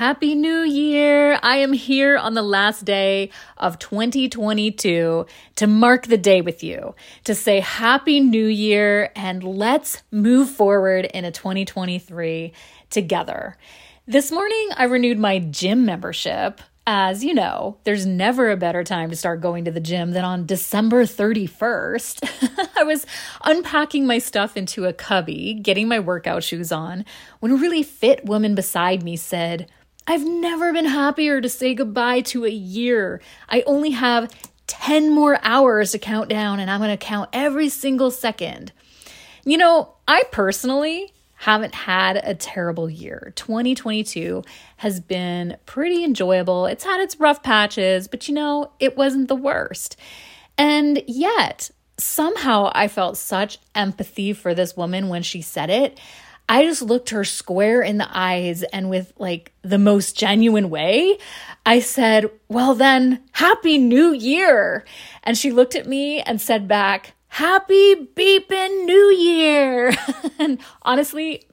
Happy New Year! I am here on the last day of 2022 to mark the day with you, to say Happy New Year and let's move forward into 2023 together. This morning, I renewed my gym membership. As you know, there's never a better time to start going to the gym than on December 31st. I was unpacking my stuff into a cubby, getting my workout shoes on, when a really fit woman beside me said, I've never been happier to say goodbye to a year. I only have 10 more hours to count down, and I'm going to count every single second. You know, I personally haven't had a terrible year. 2022 has been pretty enjoyable. It's had its rough patches, but you know, it wasn't the worst. And yet, somehow I felt such empathy for this woman when she said it. I just looked her square in the eyes and with like the most genuine way, I said, Well, then, Happy New Year. And she looked at me and said back, Happy beepin' New Year. and honestly,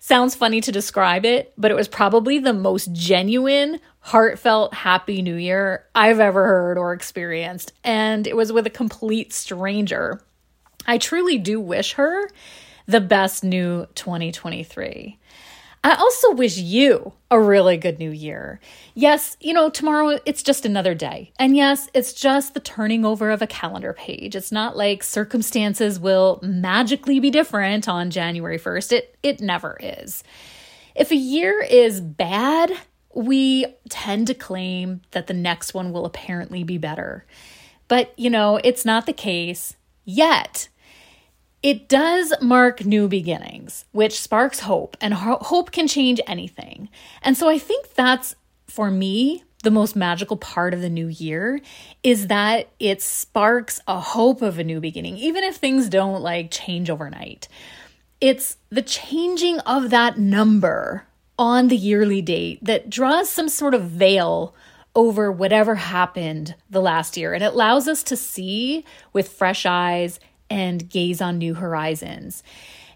sounds funny to describe it, but it was probably the most genuine, heartfelt Happy New Year I've ever heard or experienced. And it was with a complete stranger. I truly do wish her the best new 2023. I also wish you a really good new year. Yes, you know, tomorrow it's just another day. And yes, it's just the turning over of a calendar page. It's not like circumstances will magically be different on January 1st. It it never is. If a year is bad, we tend to claim that the next one will apparently be better. But, you know, it's not the case yet. It does mark new beginnings, which sparks hope, and ho- hope can change anything. And so I think that's, for me, the most magical part of the new year is that it sparks a hope of a new beginning, even if things don't like change overnight. It's the changing of that number on the yearly date that draws some sort of veil over whatever happened the last year and it allows us to see with fresh eyes and gaze on new horizons.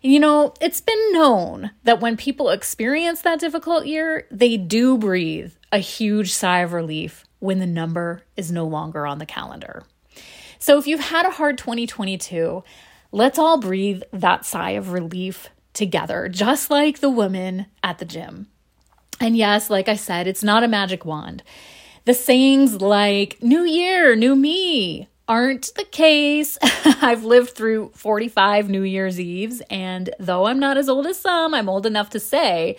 You know, it's been known that when people experience that difficult year, they do breathe a huge sigh of relief when the number is no longer on the calendar. So if you've had a hard 2022, let's all breathe that sigh of relief together, just like the woman at the gym. And yes, like I said, it's not a magic wand. The sayings like, New Year, New Me, aren't the case. I've lived through 45 New Year's Eves, and though I'm not as old as some, I'm old enough to say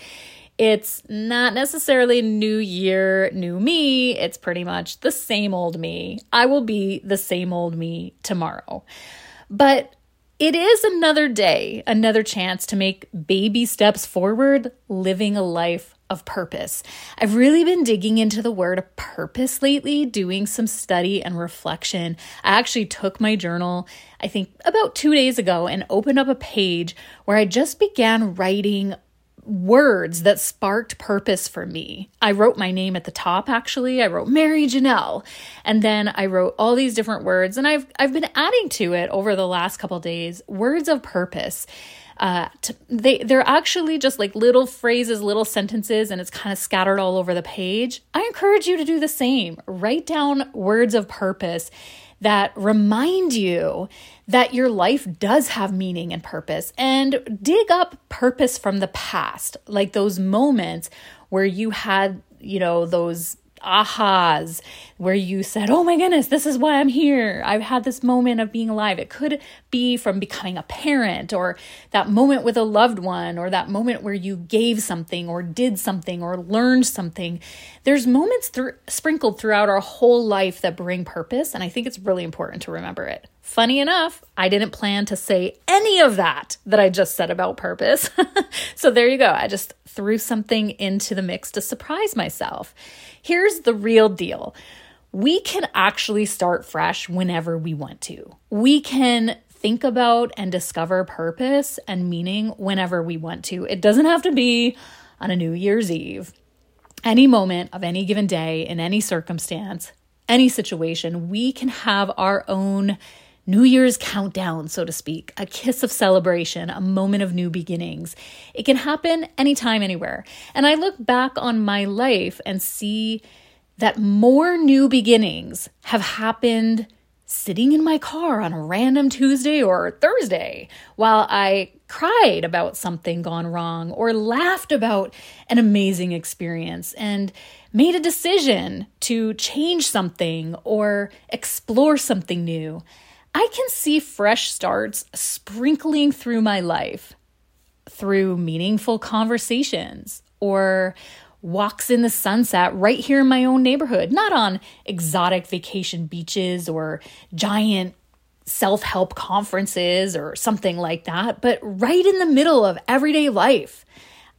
it's not necessarily new year, new me. It's pretty much the same old me. I will be the same old me tomorrow. But it is another day, another chance to make baby steps forward, living a life of purpose. I've really been digging into the word purpose lately, doing some study and reflection. I actually took my journal, I think about two days ago, and opened up a page where I just began writing words that sparked purpose for me. I wrote my name at the top actually. I wrote Mary Janelle. And then I wrote all these different words and I've I've been adding to it over the last couple days, words of purpose uh, to, they they're actually just like little phrases, little sentences, and it's kind of scattered all over the page. I encourage you to do the same. Write down words of purpose that remind you that your life does have meaning and purpose and dig up purpose from the past like those moments where you had you know those ahas where you said, Oh my goodness, this is why I'm here. I've had this moment of being alive. It could be from becoming a parent or that moment with a loved one or that moment where you gave something or did something or learned something. There's moments th- sprinkled throughout our whole life that bring purpose. And I think it's really important to remember it. Funny enough, I didn't plan to say any of that that I just said about purpose. so there you go. I just threw something into the mix to surprise myself. Here's the real deal we can actually start fresh whenever we want to. We can think about and discover purpose and meaning whenever we want to. It doesn't have to be on a New Year's Eve. Any moment of any given day, in any circumstance, any situation, we can have our own New Year's countdown, so to speak, a kiss of celebration, a moment of new beginnings. It can happen anytime, anywhere. And I look back on my life and see that more new beginnings have happened sitting in my car on a random Tuesday or Thursday while I cried about something gone wrong or laughed about an amazing experience and made a decision to change something or explore something new. I can see fresh starts sprinkling through my life through meaningful conversations or walks in the sunset right here in my own neighborhood, not on exotic vacation beaches or giant self help conferences or something like that, but right in the middle of everyday life.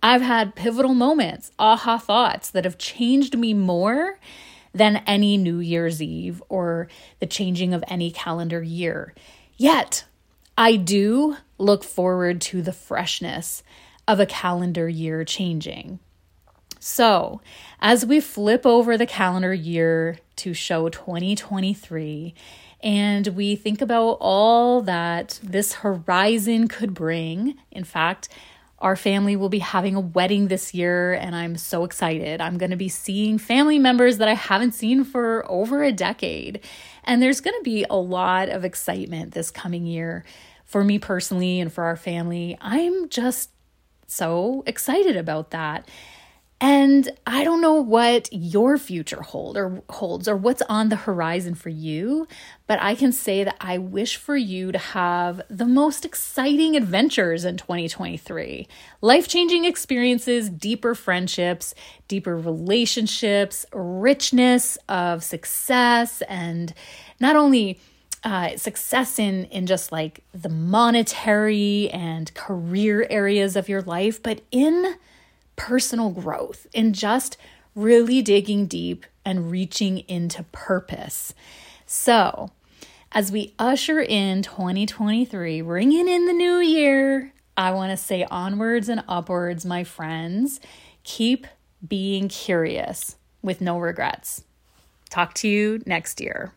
I've had pivotal moments, aha thoughts that have changed me more than any New Year's Eve or the changing of any calendar year. Yet, I do look forward to the freshness of a calendar year changing. So, as we flip over the calendar year to show 2023, and we think about all that this horizon could bring, in fact, our family will be having a wedding this year, and I'm so excited. I'm going to be seeing family members that I haven't seen for over a decade. And there's going to be a lot of excitement this coming year for me personally and for our family. I'm just so excited about that. And I don't know what your future hold or holds or what's on the horizon for you, but I can say that I wish for you to have the most exciting adventures in 2023. Life-changing experiences, deeper friendships, deeper relationships, richness of success and not only uh, success in in just like the monetary and career areas of your life, but in personal growth and just really digging deep and reaching into purpose. So, as we usher in 2023, ringing in the new year, I want to say onwards and upwards, my friends. Keep being curious with no regrets. Talk to you next year.